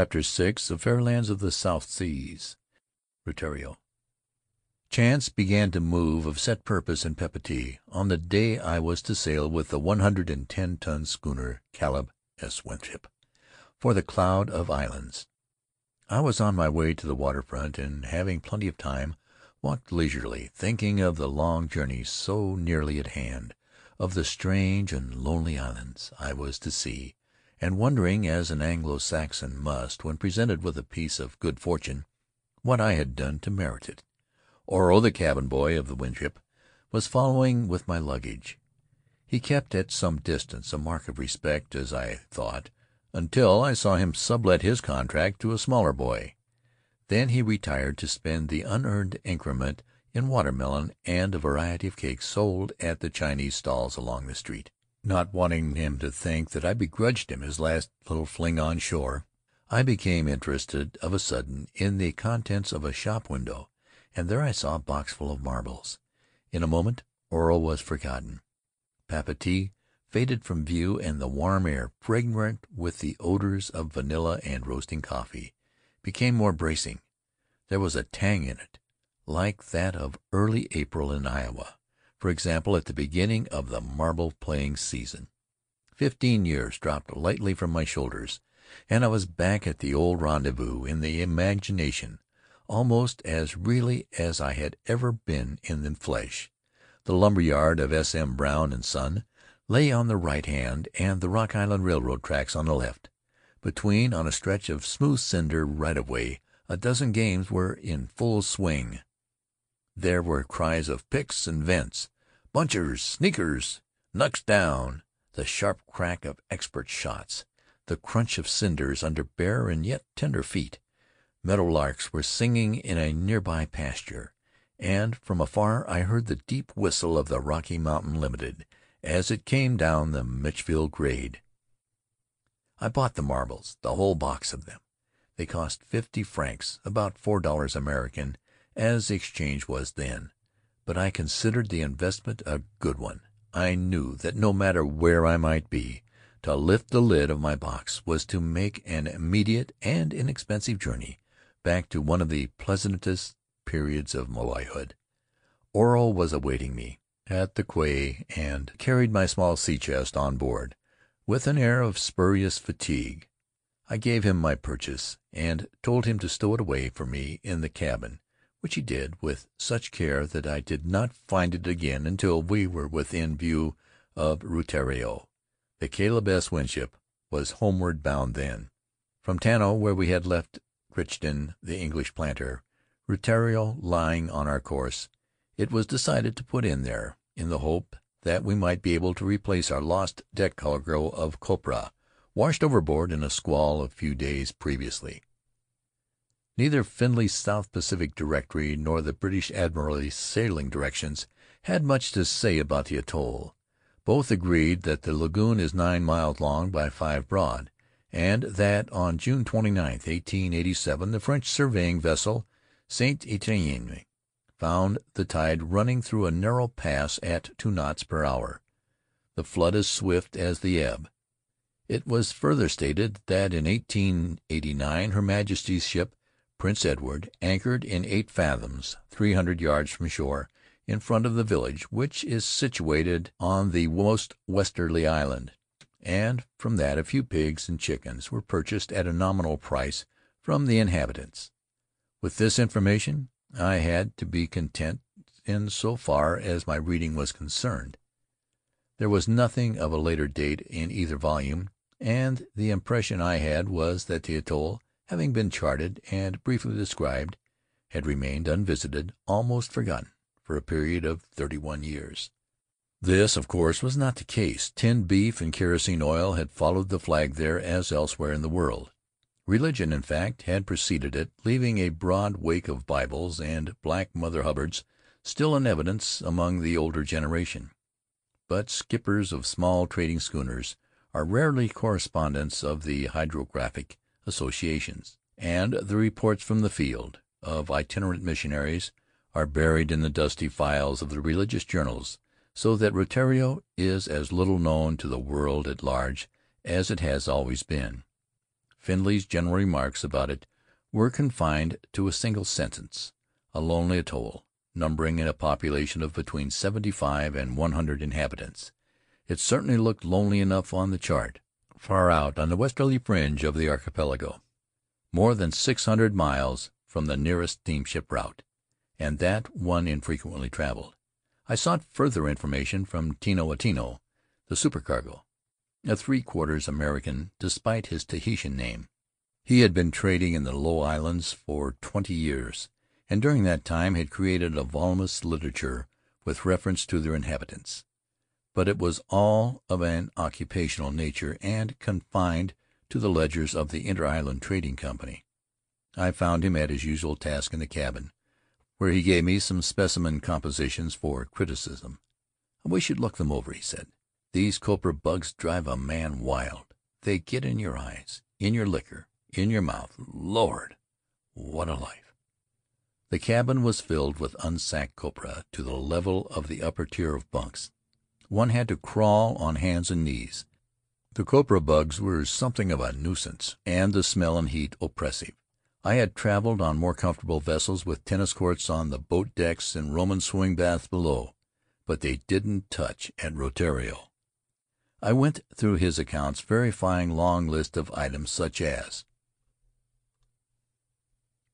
CHAPTER VI The Faery Lands of the South Seas Rutiaro Chance began to move of set purpose in Papeete on the day I was to sail with the one hundred and ten ton schooner Caleb S. Winship for the Cloud of Islands. I was on my way to the waterfront, and, having plenty of time, walked leisurely, thinking of the long journey so nearly at hand, of the strange and lonely islands I was to see, and wondering, as an Anglo Saxon must when presented with a piece of good fortune, what I had done to merit it. Oro, the cabin boy of the Winship, was following with my luggage. He kept at some distance, a mark of respect, as I thought, until I saw him sublet his contract to a smaller boy. Then he retired to spend the unearned increment in watermelon and a variety of cakes sold at the Chinese stalls along the street. Not wanting him to think that I begrudged him his last little fling on shore, I became interested of a sudden in the contents of a shop window and there I saw a box full of marbles. In a moment Oro was forgotten. Papeete faded from view, and the warm air, fragrant with the odors of vanilla and roasting coffee, became more bracing. There was a tang in it, like that of early April in Iowa, for example, at the beginning of the marble playing season. Fifteen years dropped lightly from my shoulders, and I was back at the old rendezvous in the imagination almost as really as I had ever been in the flesh. The lumber yard of S. M. Brown and Son lay on the right hand, and the Rock Island Railroad tracks on the left. Between, on a stretch of smooth cinder right of way, a dozen games were in full swing. There were cries of "Picks and vents," "Bunchers," "Sneakers," "Knucks down," the sharp crack of expert shots, the crunch of cinders under bare and yet tender feet. Meadow larks were singing in a near by pasture, and from afar I heard the deep whistle of the Rocky Mountain Limited as it came down the Mitchellville grade. I bought the marbles, the whole box of them. They cost fifty francs, about four dollars American, as exchange was then, but I considered the investment a good one. I knew that no matter where I might be, to lift the lid of my box was to make an immediate and inexpensive journey back to one of the pleasantest periods of my boyhood. Oro was awaiting me at the quay and carried my small sea chest on board with an air of spurious fatigue. I gave him my purchase, and told him to stow it away for me in the cabin, which he did with such care that I did not find it again until we were within view of Rutiaro. The Caleb S. Winship was homeward bound then. From Tanao, where we had left Crichton, the English planter, Rutiaro lying on our course, it was decided to put in there, in the hope that we might be able to replace our lost deck cargo of copra, washed overboard in a squall a few days previously. Neither Findlay's South Pacific Directory nor the British Admiralty's sailing directions had much to say about the atoll. Both agreed that the lagoon is nine miles long by five broad and that on June 29, 1887, the French surveying vessel St. Etienne found the tide running through a narrow pass at two knots per hour, the flood as swift as the ebb. It was further stated that in 1889 Her Majesty's ship Prince Edward anchored in eight fathoms, three hundred yards from shore, in front of the village, which is situated on the most westerly island and from that a few pigs and chickens were purchased at a nominal price from the inhabitants. With this information I had to be content in so far as my reading was concerned. There was nothing of a later date in either volume, and the impression I had was that the atoll, having been charted and briefly described, had remained unvisited, almost forgotten, for a period of thirty one years. This, of course, was not the case. Tinned beef and kerosene oil had followed the flag there as elsewhere in the world. Religion, in fact, had preceded it, leaving a broad wake of Bibles and black Mother Hubbards still in evidence among the older generation. But skippers of small trading schooners are rarely correspondents of the hydrographic associations, and the reports from the field of itinerant missionaries are buried in the dusty files of the religious journals so that Rutiaro is as little known to the world at large as it has always been. Findlay's general remarks about it were confined to a single sentence: a lonely atoll, numbering a population of between seventy five and one hundred inhabitants. It certainly looked lonely enough on the chart, far out on the westerly fringe of the archipelago, more than six hundred miles from the nearest steamship route, and that one infrequently traveled. I sought further information from Tino a Tino, the supercargo, a three quarters American despite his Tahitian name. He had been trading in the Low Islands for twenty years, and during that time had created a voluminous literature with reference to their inhabitants. But it was all of an occupational nature and confined to the ledgers of the Inter Island Trading Company. I found him at his usual task in the cabin, where he gave me some specimen compositions for criticism. "I wish you'd look them over," he said. "These copra bugs drive a man wild. They get in your eyes, in your liquor, in your mouth. Lord! what a life!" The cabin was filled with unsacked copra to the level of the upper tier of bunks. One had to crawl on hands and knees. The copra bugs were something of a nuisance, and the smell and heat oppressive. I had traveled on more comfortable vessels with tennis courts on the boat decks and Roman swimming baths below, but they didn't touch at Rutiaro. I went through his accounts, verifying long lists of items such as: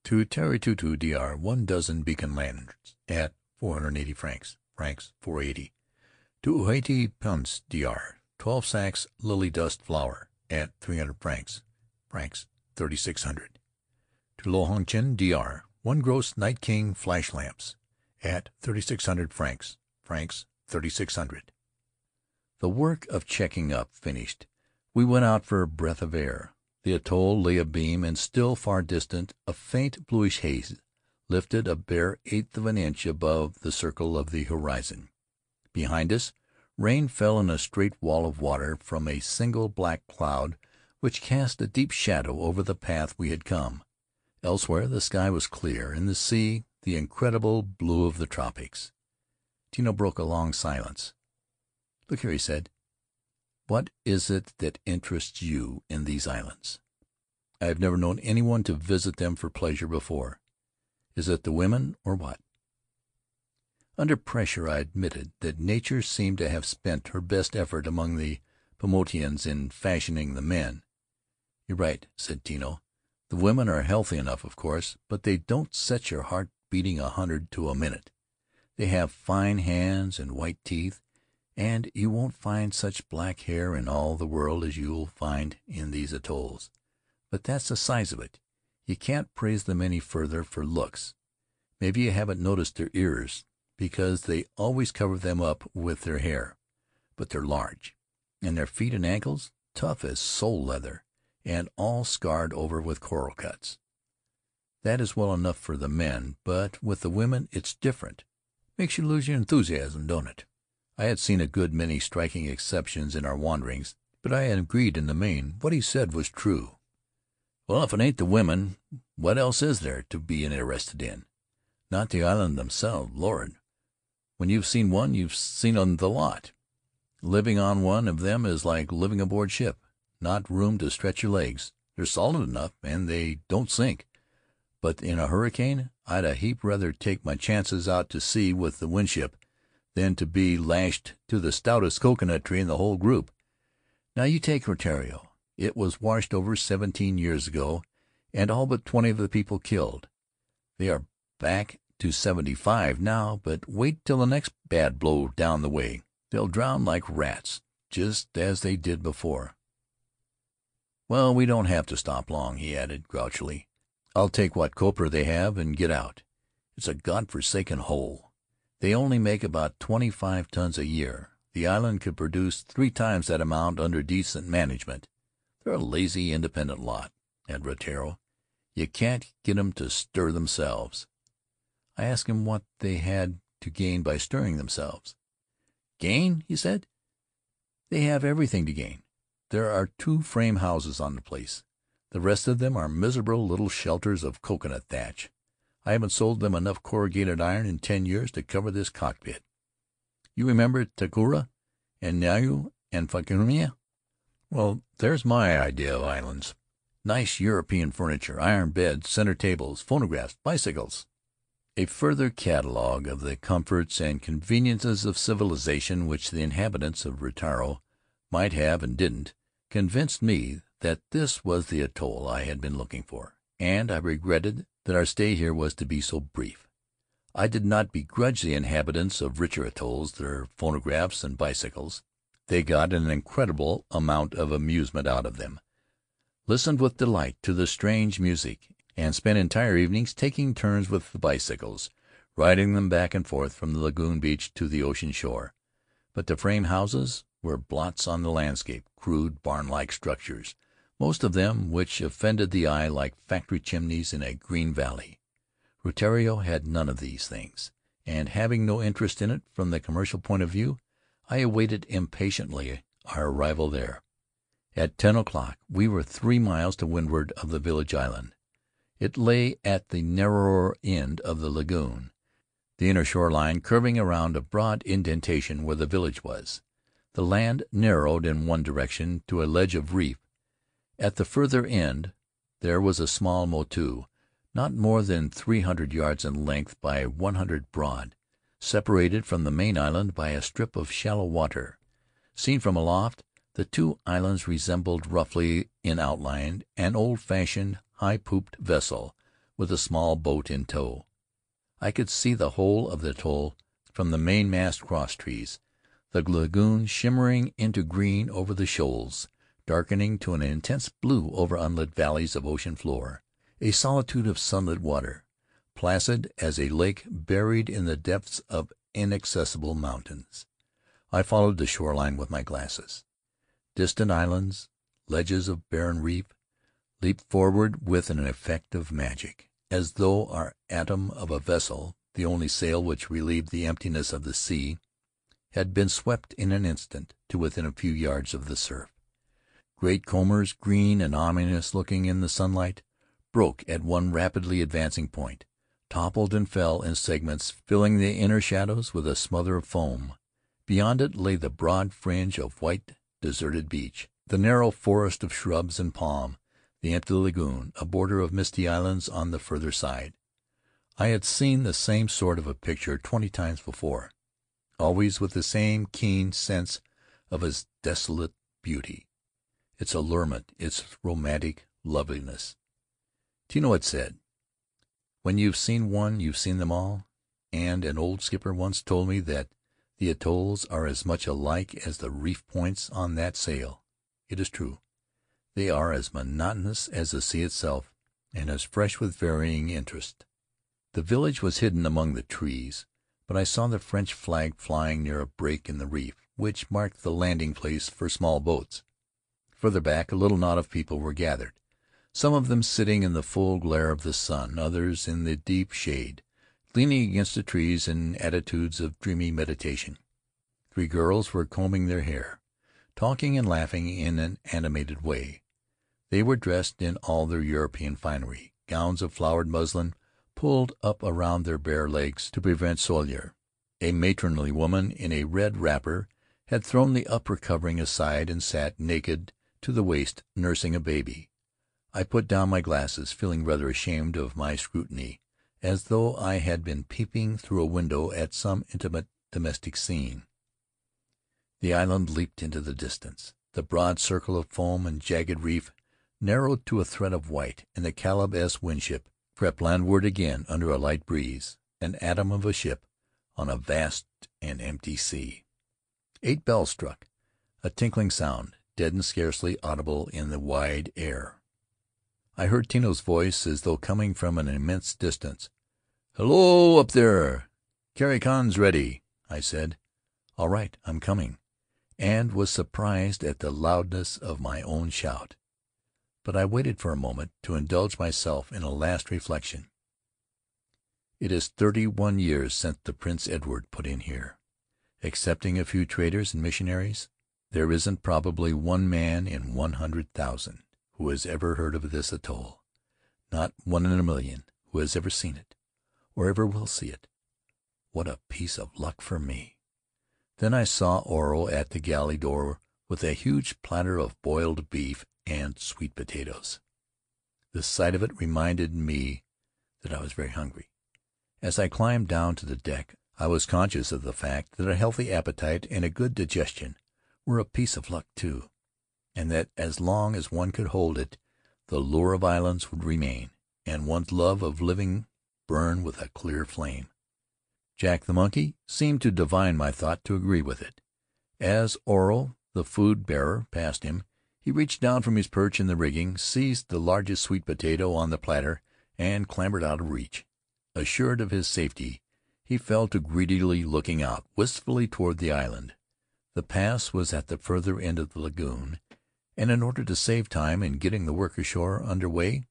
To Tari Tutu, D.R., one dozen beacon lanterns, at 480 francs francs 480. To Punts, D.R., twelve sacks lily dust flour, at 300 francs francs 3600. To Lohengrin, D.R., one gross Night King flash lamps, at 3600 francs francs 3600. The work of checking up finished, we went out for a breath of air. The atoll lay abeam, and still far distant a faint bluish haze lifted a bare eighth of an inch above the circle of the horizon. Behind us, rain fell in a straight wall of water from a single black cloud which cast a deep shadow over the path we had come. Elsewhere the sky was clear, and the sea the incredible blue of the tropics. Tino broke a long silence. "Look here," he said. "What is it that interests you in these islands? I have never known any one to visit them for pleasure before. Is it the women, or what?" Under pressure I admitted that nature seemed to have spent her best effort among the Paumotuans in fashioning the men. "You're right," said Tino. The women are healthy enough, of course, but they don't set your heart beating a hundred to a minute. They have fine hands and white teeth, and you won't find such black hair in all the world as you'll find in these atolls. But that's the size of it. You can't praise them any further for looks. Maybe you haven't noticed their ears, because they always cover them up with their hair, but they're large, and their feet and ankles tough as sole leather and all scarred over with coral cuts. That is well enough for the men, but with the women it's different. Makes you lose your enthusiasm, don't it? I had seen a good many striking exceptions in our wanderings, but I agreed in the main what he said was true. Well, if it ain't the women, what else is there to be interested in? Not the island themselves. Lord! When you've seen one, you've seen the lot. Living on one of them is like living aboard ship not room to stretch your legs. They're solid enough, and they don't sink, but in a hurricane I'd a heap rather take my chances out to sea with the Winship than to be lashed to the stoutest coconut tree in the whole group. Now you take Rutiaro. It was washed over seventeen years ago, and all but twenty of the people killed. They are back to seventy five now, but wait till the next bad blow down the way. They'll drown like rats, just as they did before. "Well, we don't have to stop long," he added, grouchily. "I'll take what copra they have and get out. It's a God forsaken hole. They only make about twenty five tons a year. The island could produce three times that amount under decent management. They're a lazy, independent lot, at Rutiaro. You can't get 'em to stir themselves." I asked him what they had to gain by stirring themselves. "Gain?" he said. "They have everything to gain. There are two frame houses on the place. The rest of them are miserable little shelters of coconut thatch. I haven't sold them enough corrugated iron in ten years to cover this cockpit. You remember Takaroa and Niau and Fakahina? Well, there's my idea of islands. Nice European furniture, iron beds, center tables, phonographs, bicycles. A further catalogue of the comforts and conveniences of civilization which the inhabitants of Rutiaro might have and didn't, convinced me that this was the atoll I had been looking for, and I regretted that our stay here was to be so brief. I did not begrudge the inhabitants of richer atolls their phonographs and bicycles. They got an incredible amount of amusement out of them, listened with delight to the strange music, and spent entire evenings taking turns with the bicycles, riding them back and forth from the lagoon beach to the ocean shore. But the frame houses were blots on the landscape, crude, barn like structures, most of them which offended the eye like factory chimneys in a green valley. Rutiaro had none of these things, and having no interest in it from the commercial point of view, I awaited impatiently our arrival there. At ten o'clock we were three miles to windward of the village island. It lay at the narrower end of the lagoon, the inner shore line curving around a broad indentation where the village was. The land narrowed in one direction to a ledge of reef. At the further end there was a small motu, not more than three hundred yards in length by one hundred broad, separated from the main island by a strip of shallow water. Seen from aloft the two islands resembled roughly in outline an old fashioned, high pooped vessel with a small boat in tow. I could see the whole of the atoll from the mainmast crosstrees, the lagoon shimmering into green over the shoals, darkening to an intense blue over unlit valleys of ocean floor, a solitude of sunlit water, placid as a lake buried in the depths of inaccessible mountains. I followed the shore line with my glasses. Distant islands, ledges of barren reef, leaped forward with an effect of magic, as though our atom of a vessel, the only sail which relieved the emptiness of the sea, had been swept in an instant to within a few yards of the surf. Great combers, green and ominous looking in the sunlight, broke at one rapidly advancing point, toppled and fell in segments, filling the inner shadows with a smother of foam. Beyond it lay the broad fringe of white deserted beach, the narrow forest of shrubs and palm, the empty lagoon, a border of misty islands on the further side. I had seen the same sort of a picture twenty times before, always with the same keen sense of its desolate beauty, its allurement, its romantic loveliness. Tino had said, "When you've seen one you've seen them all," and an old skipper once told me that the atolls are as much alike as the reef points on that sail. It is true. They are as monotonous as the sea itself, and as fresh with varying interest. The village was hidden among the trees, but I saw the French flag flying near a break in the reef, which marked the landing place for small boats. Further back a little knot of people were gathered, some of them sitting in the full glare of the sun, others in the deep shade leaning against the trees in attitudes of dreamy meditation. Three girls were combing their hair, talking and laughing in an animated way. They were dressed in all their European finery, gowns of flowered muslin pulled up around their bare legs to prevent soilure. A matronly woman in a red wrapper had thrown the upper covering aside and sat, naked to the waist, nursing a baby. I put down my glasses, feeling rather ashamed of my scrutiny as though I had been peeping through a window at some intimate domestic scene. The island leaped into the distance. The broad circle of foam and jagged reef narrowed to a thread of white, and the Caleb S. Winship crept landward again under a light breeze, an atom of a ship on a vast and empty sea. Eight bells struck, a tinkling sound, dead and scarcely audible in the wide air. I heard Tino's voice as though coming from an immense distance. "Hello, up there! Kaikai's ready," I said. "All right, I'm coming," and was surprised at the loudness of my own shout. But I waited for a moment to indulge myself in a last reflection. It is thirty one years since the Prince Edward put in here. Excepting a few traders and missionaries, there isn't probably one man in one hundred thousand who has ever heard of this atoll; not one in a million who has ever seen it or ever will see it. What a piece of luck for me! Then I saw Oro at the galley door with a huge platter of boiled beef and sweet potatoes. The sight of it reminded me that I was very hungry. As I climbed down to the deck I was conscious of the fact that a healthy appetite and a good digestion were a piece of luck, too, and that as long as one could hold it the lure of islands would remain, and one's love of living burn with a clear flame. Jack, the monkey, seemed to divine my thought to agree with it. As Oro, the food bearer, passed him, he reached down from his perch in the rigging, seized the largest sweet potato on the platter, and clambered out of reach. Assured of his safety, he fell to greedily looking out wistfully toward the island. The pass was at the further end of the lagoon, and in order to save time in getting the work ashore under way,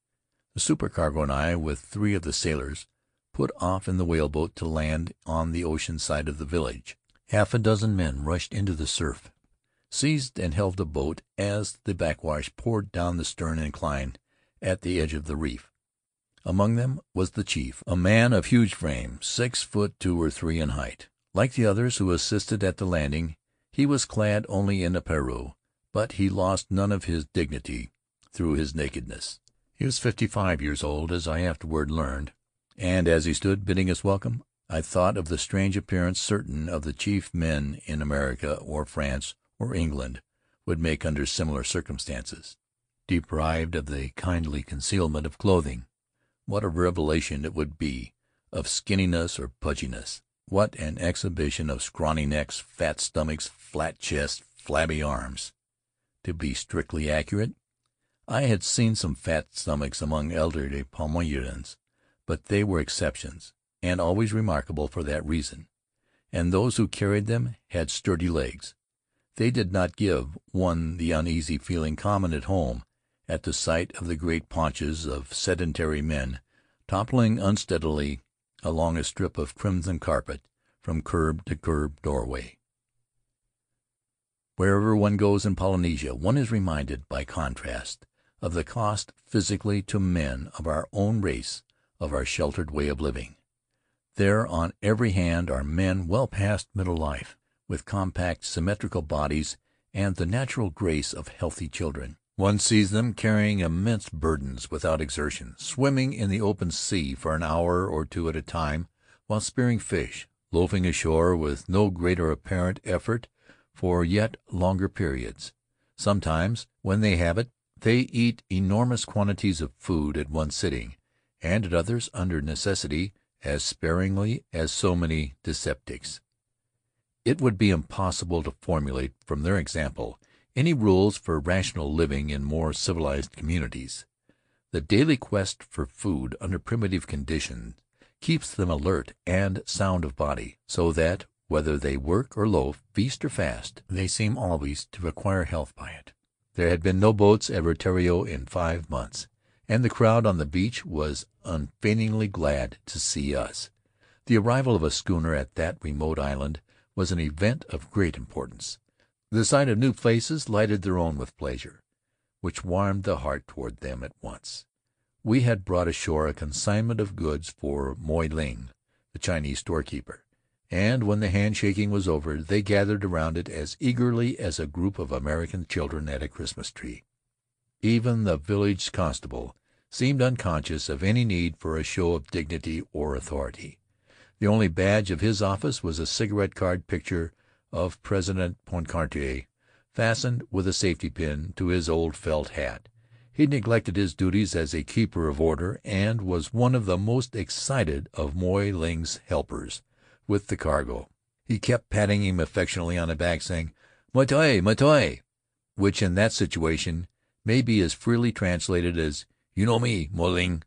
the supercargo and I, with three of the sailors, put off in the whaleboat to land on the ocean side of the village. Half a dozen men rushed into the surf, seized and held the boat as the backwash poured down the stern incline at the edge of the reef. Among them was the chief, a man of huge frame, six foot two or three in height. Like the others who assisted at the landing, he was clad only in a pareu, but he lost none of his dignity through his nakedness. He was fifty five years old, as I afterward learned, and as he stood bidding us welcome, I thought of the strange appearance certain of the chief men in America or France or England would make under similar circumstances. Deprived of the kindly concealment of clothing, what a revelation it would be of skinniness or pudginess! What an exhibition of scrawny necks, fat stomachs, flat chests, flabby arms! To be strictly accurate, I had seen some fat stomachs among elderly Paumotuans, but they were exceptions, and always remarkable for that reason, and those who carried them had sturdy legs. They did not give one the uneasy feeling common at home at the sight of the great paunches of sedentary men toppling unsteadily along a strip of crimson carpet from curb to curb doorway. Wherever one goes in Polynesia one is reminded, by contrast, of the cost physically to men of our own race of our sheltered way of living. There on every hand are men well past middle life, with compact, symmetrical bodies and the natural grace of healthy children. One sees them carrying immense burdens without exertion, swimming in the open sea for an hour or two at a time while spearing fish, loafing ashore with no greater apparent effort for yet longer periods. Sometimes, when they have it, they eat enormous quantities of food at one sitting, and at others, under necessity, as sparingly as so many dyspeptics. It would be impossible to formulate from their example any rules for rational living in more civilized communities. The daily quest for food under primitive conditions keeps them alert and sound of body, so that, whether they work or loaf, feast or fast, they seem always to acquire health by it. There had been no boats at Rutiaro in five months, and the crowd on the beach was unfeignedly glad to see us. The arrival of a schooner at that remote island was an event of great importance. The sight of new faces lighted their own with pleasure, which warmed the heart toward them at once. We had brought ashore a consignment of goods for Moy Ling, the Chinese storekeeper, and when the handshaking was over they gathered around it as eagerly as a group of American children at a Christmas tree. Even the village constable seemed unconscious of any need for a show of dignity or authority. The only badge of his office was a cigarette card picture of President Poincaré, fastened with a safety pin to his old felt hat. He neglected his duties as a keeper of order, and was one of the most excited of Moy Ling's helpers with the cargo. He kept patting him affectionately on the back, saying, "Maitai, maitai," which in that situation may be as freely translated as "You know me, Moy Ling."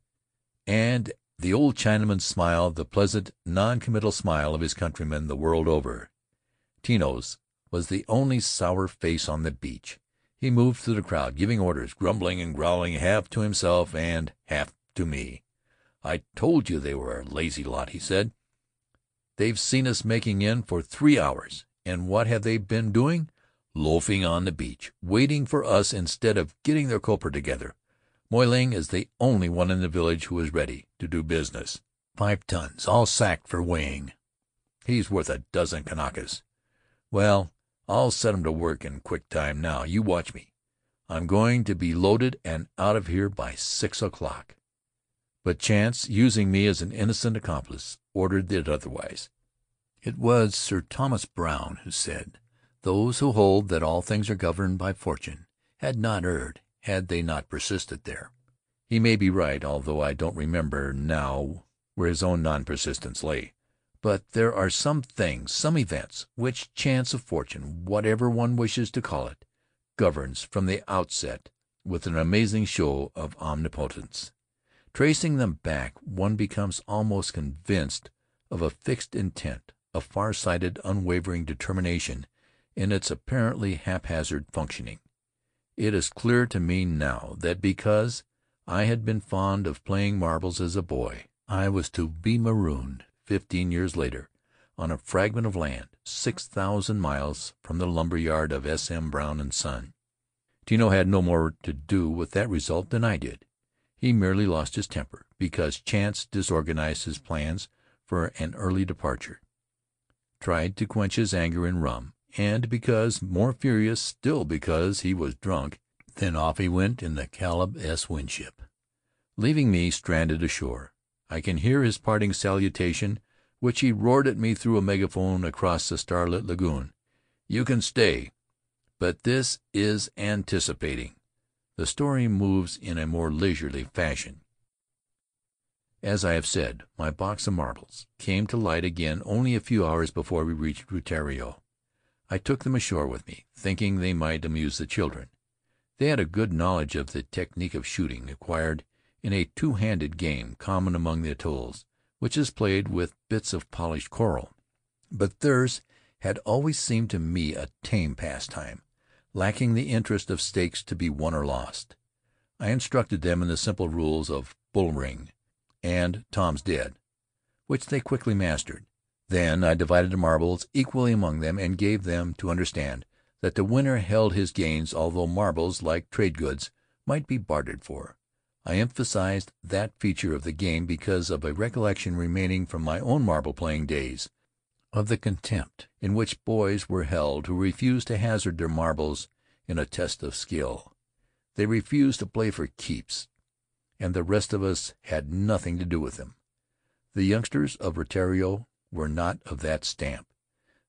And the old Chinaman smiled the pleasant, non committal smile of his countrymen the world over. Tino's was the only sour face on the beach. He moved through the crowd, giving orders, grumbling and growling half to himself and half to me. "I told you they were a lazy lot," he said. "They've seen us making in for three hours, and what have they been doing? Loafing on the beach, waiting for us instead of getting their copra together. Moy Ling is the only one in the village who is ready to do business. Five tons, all sacked for weighing. He's worth a dozen Kanakas. Well, I'll set 'em to work in quick time now. You watch me. I'm going to be loaded and out of here by six o'clock." But chance, using me as an innocent accomplice, ordered it otherwise. It was Sir Thomas Browne who said, "Those who hold that all things are governed by fortune had not erred had they not persisted there." He may be right, although I don't remember now where his own non persistence lay. But there are some things, some events, which chance of fortune, whatever one wishes to call it, governs from the outset with an amazing show of omnipotence. Tracing them back one becomes almost convinced of a fixed intent, a far sighted, unwavering determination in its apparently haphazard functioning. It is clear to me now that because I had been fond of playing marbles as a boy, I was to be marooned fifteen years later, on a fragment of land six thousand miles from the lumber yard of S. M. Brown and Son. Tino had no more to do with that result than I did. He merely lost his temper because chance disorganized his plans for an early departure, tried to quench his anger in rum, and because, more furious still because he was drunk, then off he went in the Caleb S. Winship, leaving me stranded ashore. I can hear his parting salutation, which he roared at me through a megaphone across the starlit lagoon. "You can stay." But this is anticipating. The story moves in a more leisurely fashion. As I have said, my box of marbles came to light again only a few hours before we reached Rutiaro. I took them ashore with me, thinking they might amuse the children. They had a good knowledge of the technique of shooting, acquired in a two handed game common among the atolls, which is played with bits of polished coral. But theirs had always seemed to me a tame pastime, lacking the interest of stakes to be won or lost. I instructed them in the simple rules of "bull ring" and "Tom's dead," which they quickly mastered. Then I divided the marbles equally among them, and gave them to understand that the winner held his gains, although marbles, like trade goods, might be bartered for. I emphasized that feature of the game because of a recollection remaining from my own marble playing days, of the contempt in which boys were held who refused to hazard their marbles in a test of skill. They refused to play for keeps, and the rest of us had nothing to do with them. The youngsters of Rutiaro were not of that stamp.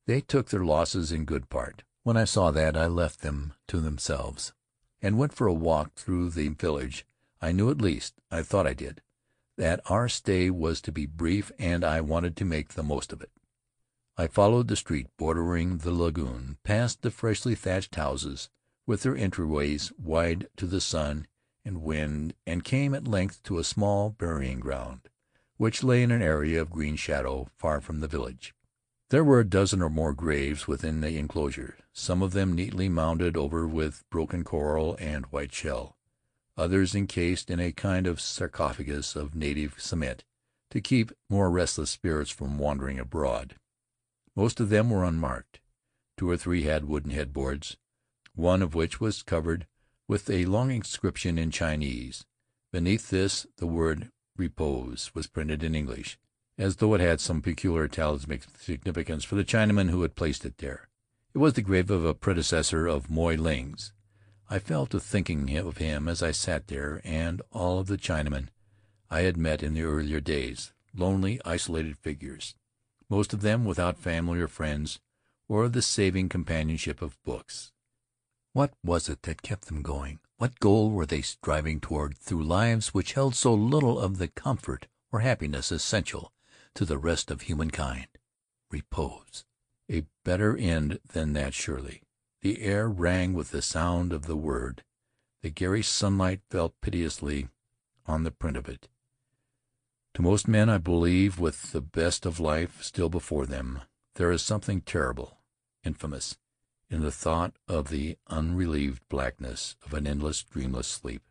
They took their losses in good part. When I saw that, I left them to themselves, and went for a walk through the village I knew at least I thought I did that our stay was to be brief, and I wanted to make the most of it. I followed the street bordering the lagoon, past the freshly thatched houses, with their entryways wide to the sun and wind, and came at length to a small burying ground, which lay in an area of green shadow, far from the village. There were a dozen or more graves within the inclosure, some of them neatly mounded over with broken coral and white shell others encased in a kind of sarcophagus of native cement, to keep more restless spirits from wandering abroad. Most of them were unmarked. Two or three had wooden headboards, one of which was covered with a long inscription in Chinese. Beneath this the word "Repose" was printed in English, as though it had some peculiar talismanic significance for the Chinaman who had placed it there. It was the grave of a predecessor of Moy Ling's. I fell to thinking of him as I sat there, and all of the Chinamen I had met in the earlier days lonely, isolated figures, most of them without family or friends, or the saving companionship of books. What was it that kept them going? What goal were they striving toward through lives which held so little of the comfort or happiness essential to the rest of humankind? Repose. A better end than that surely. The air rang with the sound of the word. The garish sunlight fell pitilessly on the print of it. To most men, I believe, with the best of life still before them, there is something terrible, infamous, in the thought of the unrelieved blackness of an endless, dreamless sleep.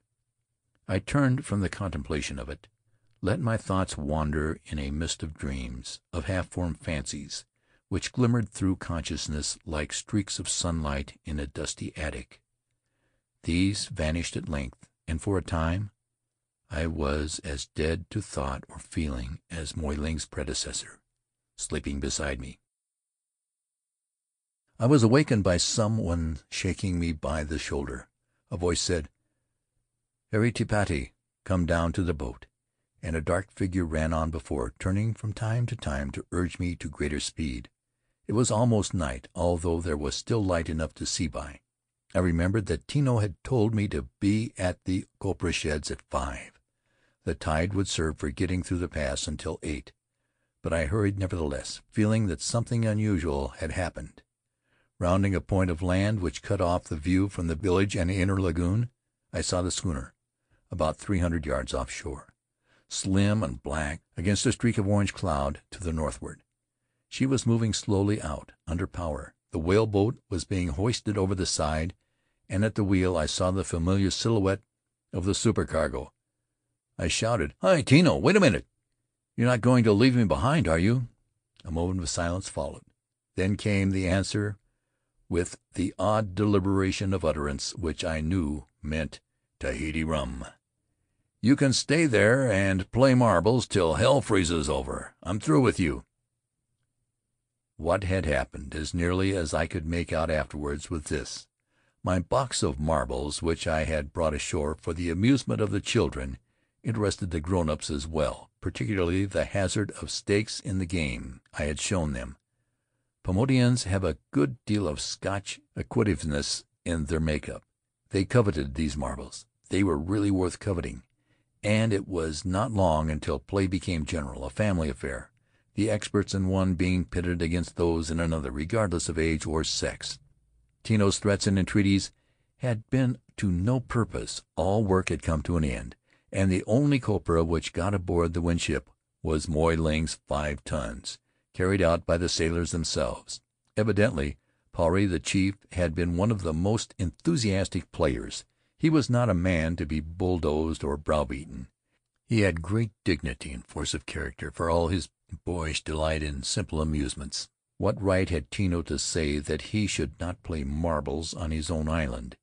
I turned from the contemplation of it, let my thoughts wander in a mist of dreams, of half formed fancies which glimmered through consciousness like streaks of sunlight in a dusty attic. These vanished at length, and for a time I was as dead to thought or feeling as Moy Ling's predecessor, sleeping beside me. I was awakened by some one shaking me by the shoulder. A voice said, "Haere-Tipati, come down to the boat," and a dark figure ran on before, turning from time to time to urge me to greater speed. It was almost night, although there was still light enough to see by. I remembered that Tino had told me to be at the copra sheds at five. The tide would serve for getting through the pass until eight. But I hurried nevertheless, feeling that something unusual had happened. Rounding a point of land which cut off the view from the village and inner lagoon, I saw the schooner, about three hundred yards offshore, slim and black against a streak of orange cloud to the northward. She was moving slowly out, under power. The whale boat was being hoisted over the side, and at the wheel I saw the familiar silhouette of the supercargo. I shouted: "Hi, Tino! Wait a minute! You're not going to leave me behind, are you?" A moment of silence followed. Then came the answer with the odd deliberation of utterance which I knew meant Tahiti rum. "You can stay there and play marbles till hell freezes over. I'm through with you." What had happened, as nearly as I could make out afterwards, was this: My box of marbles, which I had brought ashore for the amusement of the children, interested the grown ups as well, particularly the hazard of stakes in the game I had shown them. Paumotuans have a good deal of Scotch acquisitiveness in their make up. They coveted these marbles. They were really worth coveting, and it was not long until play became general, a family affair the experts in one being pitted against those in another, regardless of age or sex. Tino's threats and entreaties had been to no purpose. All work had come to an end, and the only copra which got aboard the Winship was Moy Ling's five tons, carried out by the sailors themselves. Evidently Puarei, the chief, had been one of the most enthusiastic players. He was not a man to be bulldozed or browbeaten. He had great dignity and force of character, for all his boyish delight in simple amusements. What right had Tino to say that he should not play marbles on his own island?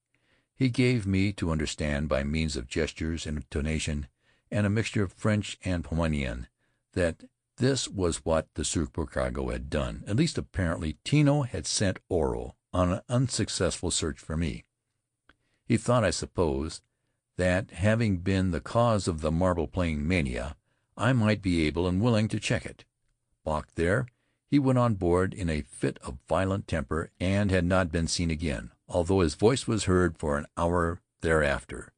He gave me to understand by means of gestures, and intonation, and a mixture of French and Paumotuan, that this was what the supercargo had done. At least apparently Tino had sent Oro on an unsuccessful search for me. He thought, I suppose, that having been the cause of the marble playing mania I might be able and willing to check it. Balked there, he went on board in a fit of violent temper, and had not been seen again, although his voice was heard for an hour thereafter.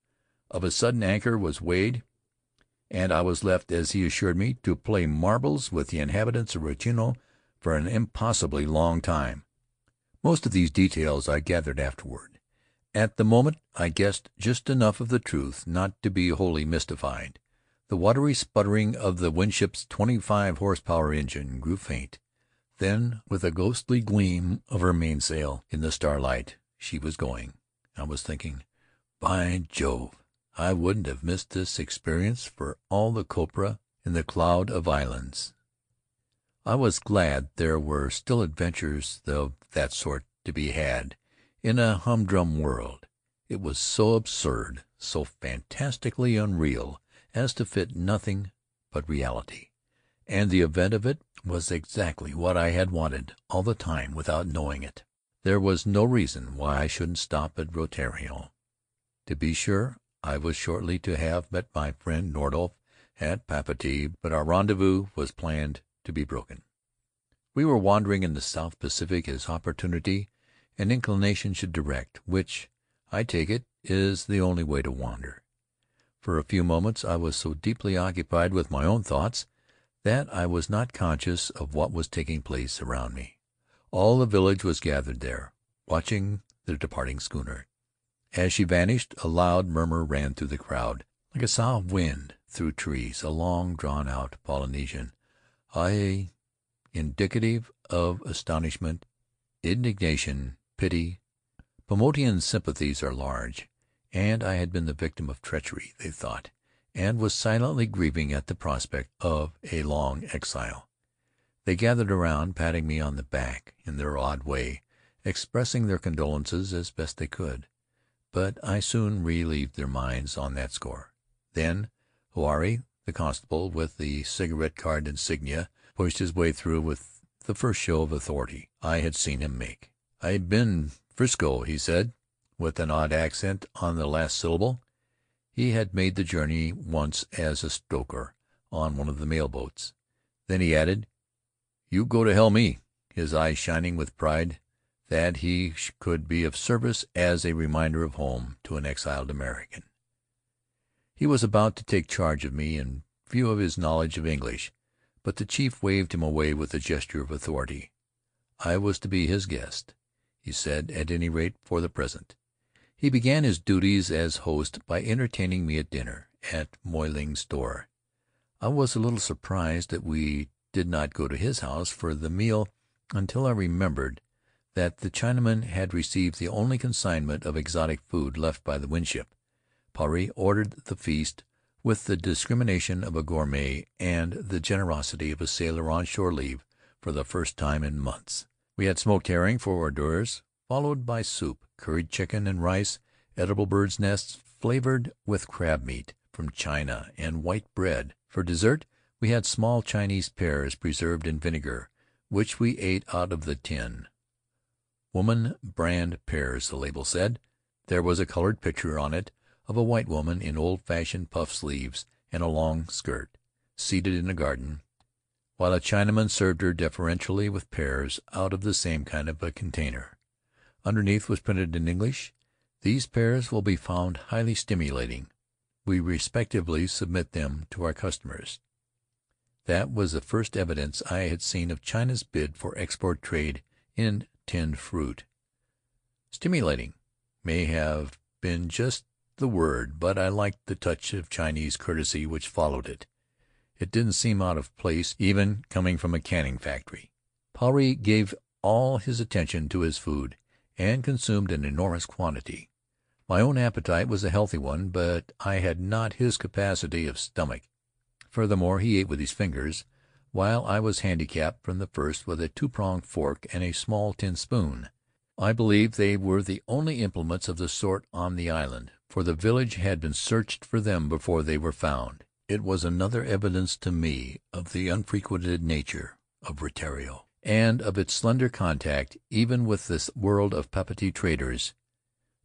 Of a sudden anchor was weighed, and I was left, as he assured me, to play marbles with the inhabitants of Rutiaro for an impossibly long time. Most of these details I gathered afterward. At the moment I guessed just enough of the truth not to be wholly mystified. The watery sputtering of the Winship's twenty five horse power engine grew faint. Then, with a ghostly gleam of her mainsail in the starlight, she was going. I was thinking, "By Jove! I wouldn't have missed this experience for all the copra in the cloud of islands." I was glad there were still adventures of that sort to be had in a humdrum world. It was so absurd, so fantastically unreal as to fit nothing but reality. And the event of it was exactly what I had wanted all the time without knowing it. There was no reason why I shouldn't stop at Rutiaro. To be sure, I was shortly to have met my friend Nordhoff at Papeete, but our rendezvous was planned to be broken. We were wandering in the South Pacific as opportunity and inclination should direct, which, I take it, is the only way to wander. For a few moments I was so deeply occupied with my own thoughts that I was not conscious of what was taking place around me. All the village was gathered there, watching the departing schooner. As she vanished, a loud murmur ran through the crowd, like a sough of wind through trees, a long drawn out Polynesian "Aue," indicative of astonishment, indignation, pity. Paumotuan sympathies are large and I had been the victim of treachery, they thought, and was silently grieving at the prospect of a long exile. They gathered around, patting me on the back in their odd way, expressing their condolences as best they could. But I soon relieved their minds on that score. Then Huirai, the constable with the cigarette card insignia, pushed his way through with the first show of authority I had seen him make. "I been 'Frisco," he said. with an odd accent on the last syllable. He had made the journey once as a stoker on one of the mail boats. Then he added, "You go to hell me," his eyes shining with pride that he could be of service as a reminder of home to an exiled American. He was about to take charge of me in view of his knowledge of English, but the chief waved him away with a gesture of authority. I was to be his guest, he said, at any rate for the present. He began his duties as host by entertaining me at dinner at Moy Ling's store. I was a little surprised that we did not go to his house for the meal until I remembered that the Chinaman had received the only consignment of exotic food left by the Winship. Puarei ordered the feast with the discrimination of a gourmet and the generosity of a sailor on shore leave for the first time in months. We had smoked herring for hors d'oeuvres, followed by soup, curried chicken and rice, edible birds' nests flavored with crab meat from China, and white bread. For dessert we had small Chinese pears preserved in vinegar, which we ate out of the tin. "Woman brand pears," the label said. There was a colored picture on it of a white woman in old fashioned puff sleeves and a long skirt, seated in a garden, while a Chinaman served her deferentially with pears out of the same kind of a container. Underneath was printed in English, "These pears will be found highly stimulating. We respectfully submit them to our customers." That was the first evidence I had seen of China's bid for export trade in tinned fruit. Stimulating may have been just the word, but I liked the touch of Chinese courtesy which followed it. It didn't seem out of place, even coming from a canning factory. Puarei gave all his attention to his food, and consumed an enormous quantity. My own appetite was a healthy one, but I had not his capacity of stomach. Furthermore, he ate with his fingers, while I was handicapped from the first with a two pronged fork and a small tin spoon. I believe they were the only implements of the sort on the island, for the village had been searched for them before they were found. It was another evidence to me of the unfrequented nature of Rutiaro, and of its slender contact even with this world of Papeete traders.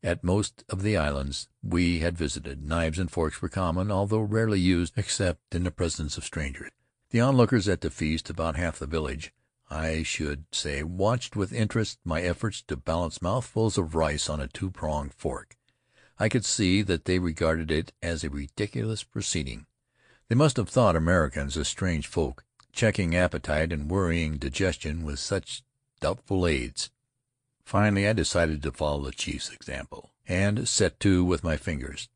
At most of the islands we had visited, knives and forks were common, although rarely used except in the presence of strangers. The onlookers at the feast, about half the village, I should say, watched with interest my efforts to balance mouthfuls of rice on a two pronged fork. I could see that they regarded it as a ridiculous proceeding. They must have thought Americans a strange folk, checking appetite and worrying digestion with such doubtful aids. Finally I decided to follow the chief's example, and set to with my fingers.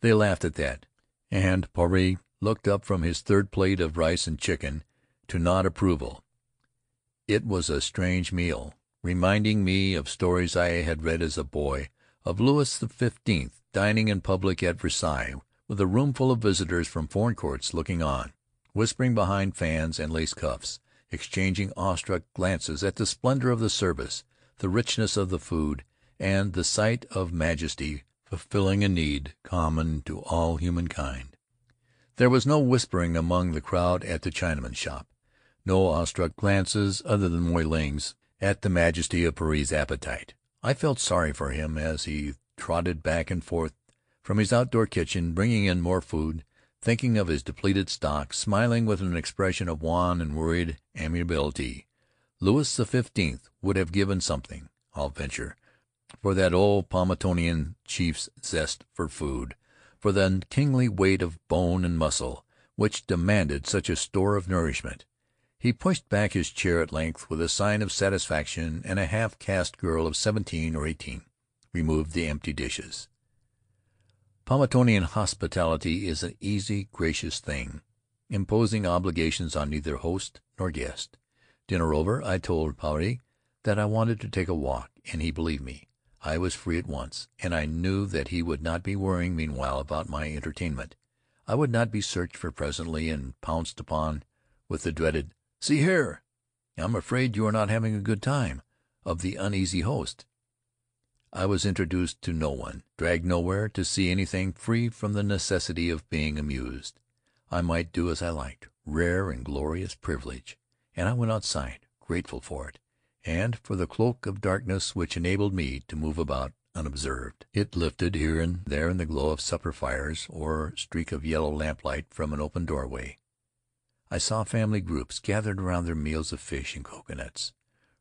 They laughed at that, and Puarei looked up from his third plate of rice and chicken to nod approval. It was a strange meal, reminding me of stories I had read as a boy of Louis the Fifteenth dining in public at Versailles, with a roomful of visitors from foreign courts looking on, whispering behind fans and lace cuffs, exchanging awestruck glances at the splendor of the service the richness of the food, and the sight of majesty fulfilling a need common to all humankind. There was no whispering among the crowd at the Chinaman's shop, no awestruck glances other than Moy Ling's at the majesty of Puarei's appetite. I felt sorry for him as he trotted back and forth from his outdoor kitchen, bringing in more food, thinking of his depleted stock, smiling with an expression of wan and worried amiability. Louis the Fifteenth would have given something, I'll venture, for that old Paumotuan chief's zest for food, for the kingly weight of bone and muscle which demanded such a store of nourishment. He pushed back his chair at length with a sign of satisfaction, and a half caste girl of seventeen or eighteen removed the empty dishes. Paumotuan hospitality is an easy, gracious thing, imposing obligations on neither host nor guest. Dinner over, I told Puarei that I wanted to take a walk, and he believed me. I was free at once, and I knew that he would not be worrying meanwhile about my entertainment. I would not be searched for presently and pounced upon with the dreaded "See here, I'm afraid you are not having a good time," of the uneasy host. I was introduced to no one, dragged nowhere to see anything, free from the necessity of being amused. I might do as I liked rare and glorious privilege and I went outside, grateful for it, and for the cloak of darkness which enabled me to move about unobserved. It lifted here and there in the glow of supper fires or streak of yellow lamplight from an open doorway. I saw family groups gathered around their meals of fish and coconuts,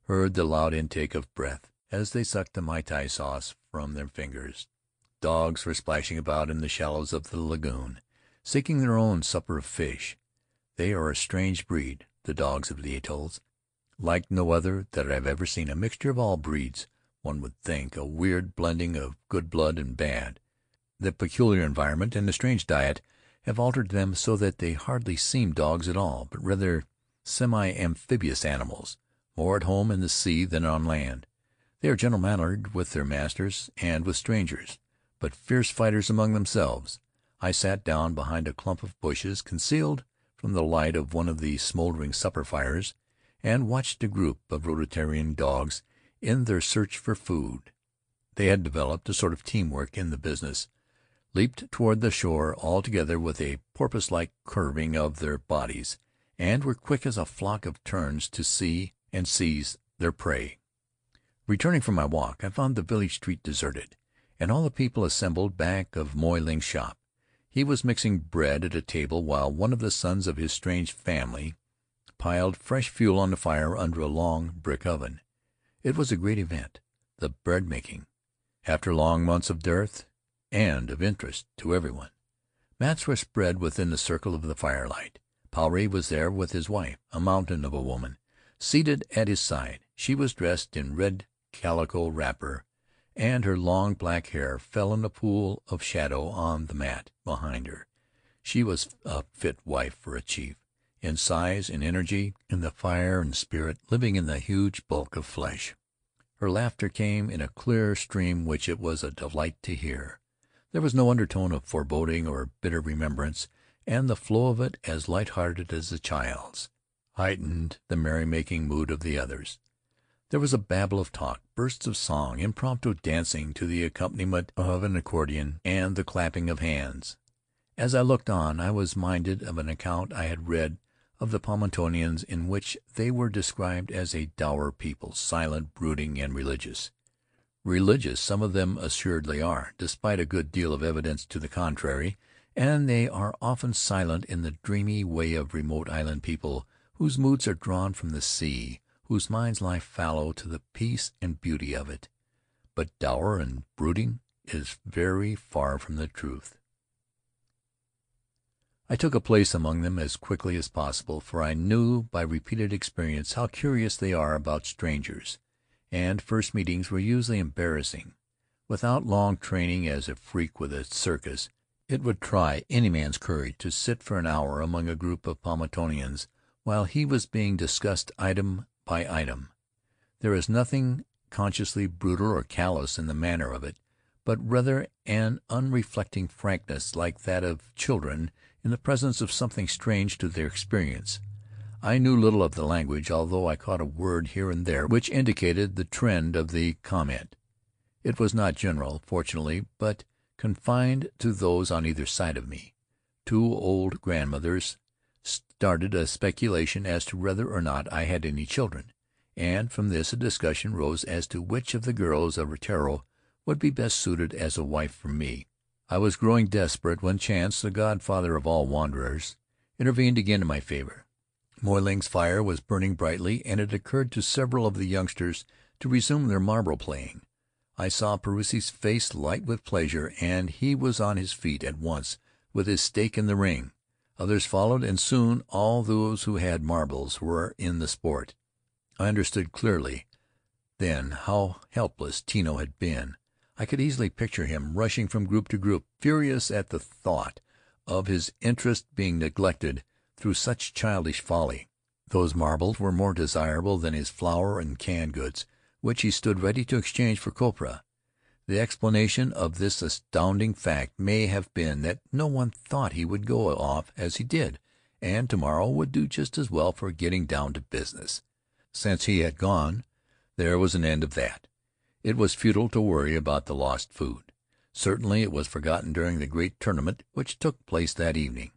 heard the loud intake of breath as they sucked the Maitai sauce from their fingers. Dogs were splashing about in the shallows of the lagoon, seeking their own supper of fish. They are a strange breed, the dogs of the atolls, like no other that I have ever seen, a mixture of all breeds, one would think, a weird blending of good blood and bad. The peculiar environment and the strange diet have altered them so that they hardly seem dogs at all, but rather semi amphibious animals, more at home in the sea than on land. They are gentle mannered with their masters and with strangers, but fierce fighters among themselves. I sat down behind a clump of bushes, concealed from the light of one of the smoldering supper fires, and watched a group of Rutiaroan dogs in their search for food. They had developed a sort of teamwork in the business leaped toward the shore all together with a porpoise like curving of their bodies, and were quick as a flock of terns to see and seize their prey. Returning from my walk, I found the village street deserted, and all the people assembled back of Moy Ling's shop. He was mixing bread at a table while one of the sons of his strange family piled fresh fuel on the fire under a long brick oven. It was a great event, the bread making. After long months of dearth and of interest to everyone. Mats were spread within the circle of the firelight. Puarei was there with his wife, a mountain of a woman, seated at his side. She was dressed in red calico wrapper, and her long black hair fell in a pool of shadow on the mat behind her. She was a fit wife for a chief, in size, in energy, in the fire and spirit living in the huge bulk of flesh. Her laughter came in a clear stream which it was a delight to hear. There was no undertone of foreboding or bitter remembrance, and the flow of it, as light-hearted as a child's, heightened the merry-making mood of the others. There was a babble of talk, bursts of song, impromptu dancing to the accompaniment of an accordion and the clapping of hands. As I looked on I was minded of an account I had read of the Paumotuans in which they were described as a dour people, silent, brooding, and religious. Religious some of them assuredly are, despite a good deal of evidence to the contrary, and they are often silent in the dreamy way of remote island people whose moods are drawn from the sea, whose minds lie fallow to the peace and beauty of it. But dour and brooding is very far from the truth. I took a place among them as quickly as possible, for I knew by repeated experience how curious they are about strangers and first meetings were usually embarrassing. Without long training as a freak with a circus, it would try any man's courage to sit for an hour among a group of Paumotuans while he was being discussed item by item. There is nothing consciously brutal or callous in the manner of it, but rather an unreflecting frankness like that of children in the presence of something strange to their experience. I knew little of the language, although I caught a word here and there which indicated the trend of the comment. It was not general, fortunately, but confined to those on either side of me. Two old grandmothers started a speculation as to whether or not I had any children, and from this a discussion rose as to which of the girls of Rutiaro would be best suited as a wife for me. I was growing desperate when chance, the godfather of all wanderers, intervened again in my favor. Moy Ling's fire was burning brightly, and it occurred to several of the youngsters to resume their marble playing. I saw Puarei's face light with pleasure, and he was on his feet at once with his stake in the ring. Others followed, and soon all those who had marbles were in the sport. I understood clearly then how helpless Tino had been. I could easily picture him rushing from group to group, furious at the thought of his interest being neglected through such childish folly. Those marbles were more desirable than his flour and canned goods, which he stood ready to exchange for copra. The explanation of this astounding fact may have been that no one thought he would go off as he did, and to-morrow would do just as well for getting down to business. Since he had gone, there was an end of that. It was futile to worry about the lost food. Certainly it was forgotten during the great tournament which took place that evening.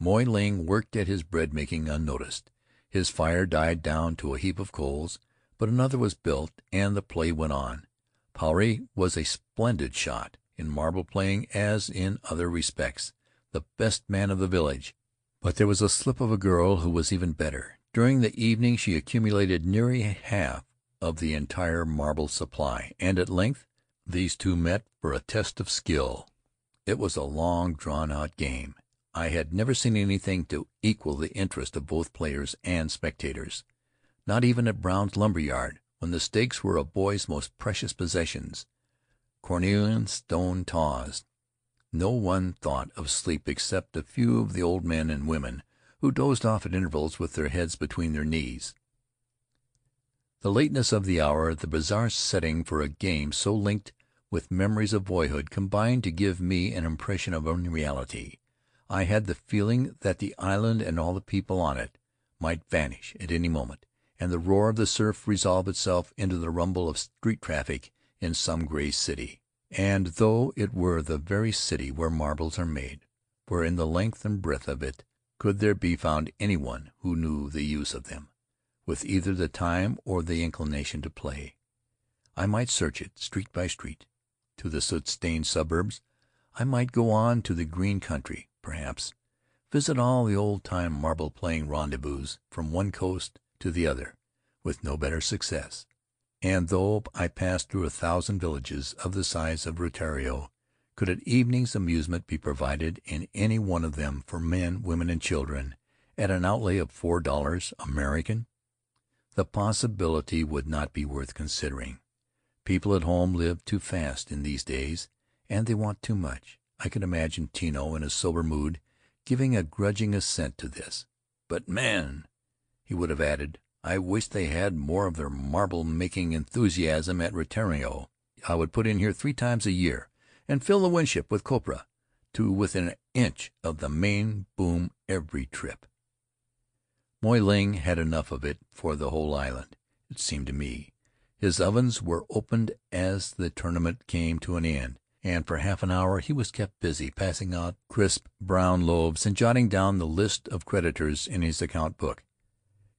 Moy Ling worked at his bread making unnoticed. His fire died down to a heap of coals, but another was built and the play went on. Puarei was a splendid shot, in marble playing as in other respects the best man of the village. But there was a slip of a girl who was even better. During the evening she accumulated nearly half of the entire marble supply, and at length these two met for a test of skill. It was a long drawn out game. I had never seen anything to equal the interest of both players and spectators. Not even at Brown's lumber yard, when the stakes were a boy's most precious possessions, cornelian stone taws. No one thought of sleep except a few of the old men and women, who dozed off at intervals with their heads between their knees. The lateness of the hour, the bizarre setting for a game so linked with memories of boyhood, combined to give me an impression of unreality. I had the feeling that the island and all the people on it might vanish at any moment, and the roar of the surf resolve itself into the rumble of street traffic in some gray city. And though it were the very city where marbles are made, where in the length and breadth of it could there be found any one who knew the use of them, with either the time or the inclination to play, I might search it, street by street, to the soot stained suburbs. I might go on to the green country perhaps, visit all the old time marble playing rendezvous from one coast to the other, with no better success. And though I passed through a thousand villages of the size of Rutiaro, could an evenings amusement be provided in any one of them for men, women and children, at an outlay of four dollars American, the possibility would not be worth considering. People at home live too fast in these days, and they want too much. I could imagine Tino, in a sober mood, giving a grudging assent to this. "But, man," he would have added, "I wish they had more of their marble making enthusiasm at Rutiaro. I would put in here three times a year, and fill the Winship with copra to within an inch of the main boom every trip." Moy Ling had enough of it for the whole island, it seemed to me. His ovens were opened as the tournament came to an end and for half an hour he was kept busy passing out crisp brown loaves and jotting down the list of creditors in his account book.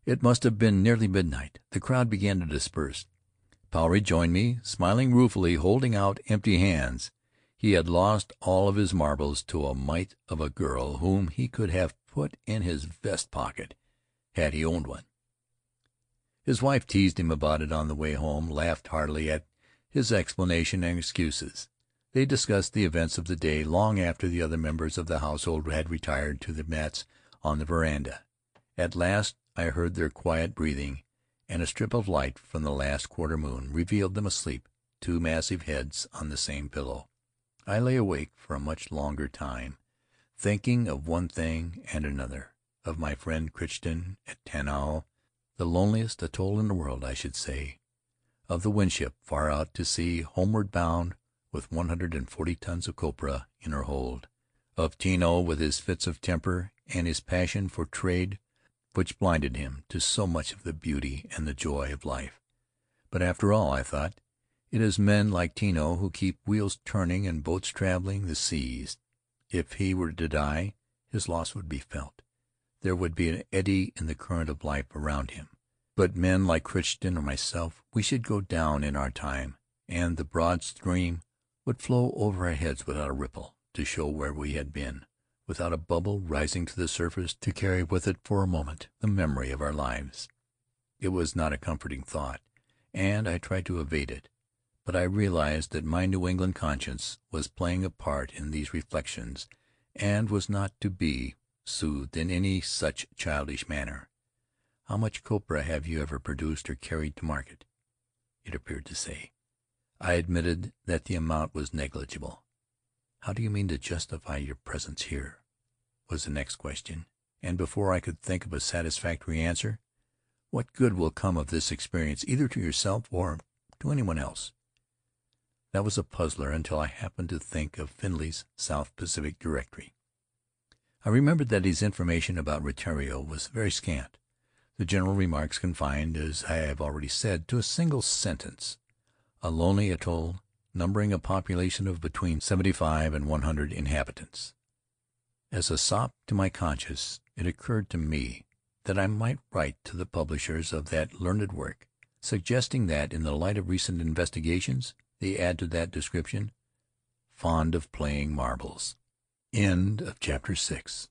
It must have been nearly midnight. The crowd began to disperse. Puarei joined me, smiling ruefully, holding out empty hands. He had lost all of his marbles to a mite of a girl whom he could have put in his vest pocket had he owned one. His wife teased him about it on the way home, laughed heartily at his explanation and excuses. They discussed the events of the day long after the other members of the household had retired to their mats on the veranda. At last I heard their quiet breathing, and a strip of light from the last quarter moon revealed them asleep, two massive heads on the same pillow. I lay awake for a much longer time, thinking of one thing and another, of my friend Crichton at Tanao, the loneliest atoll in the world, I should say, of the Winship far out to sea, homeward bound with one hundred and forty tons of copra in her hold; of Tino with his fits of temper and his passion for trade which blinded him to so much of the beauty and the joy of life. But after all, I thought, it is men like Tino who keep wheels turning and boats traveling the seas. If he were to die, his loss would be felt. There would be an eddy in the current of life around him. But men like Crichton or myself, we should go down in our time, and the broad stream would flow over our heads without a ripple to show where we had been, without a bubble rising to the surface to carry with it for a moment the memory of our lives. It was not a comforting thought, and I tried to evade it, but I realized that my New England conscience was playing a part in these reflections and was not to be soothed in any such childish manner. "How much copra have you ever produced or carried to market?" it appeared to say. I admitted that the amount was negligible. "How do you mean to justify your presence here?" was the next question, and before I could think of a satisfactory answer, "What good will come of this experience either to yourself or to anyone else?" That was a puzzler until I happened to think of Findlay's South Pacific Directory. I remembered that his information about Rutiaro was very scant, the general remarks confined, as I have already said, to a single sentence a lonely atoll numbering a population of between seventy five and one hundred inhabitants. As a sop to my conscience, it occurred to me that I might write to the publishers of that learned work, suggesting that, in the light of recent investigations, they add to that description, "fond of playing marbles." End of chapter VII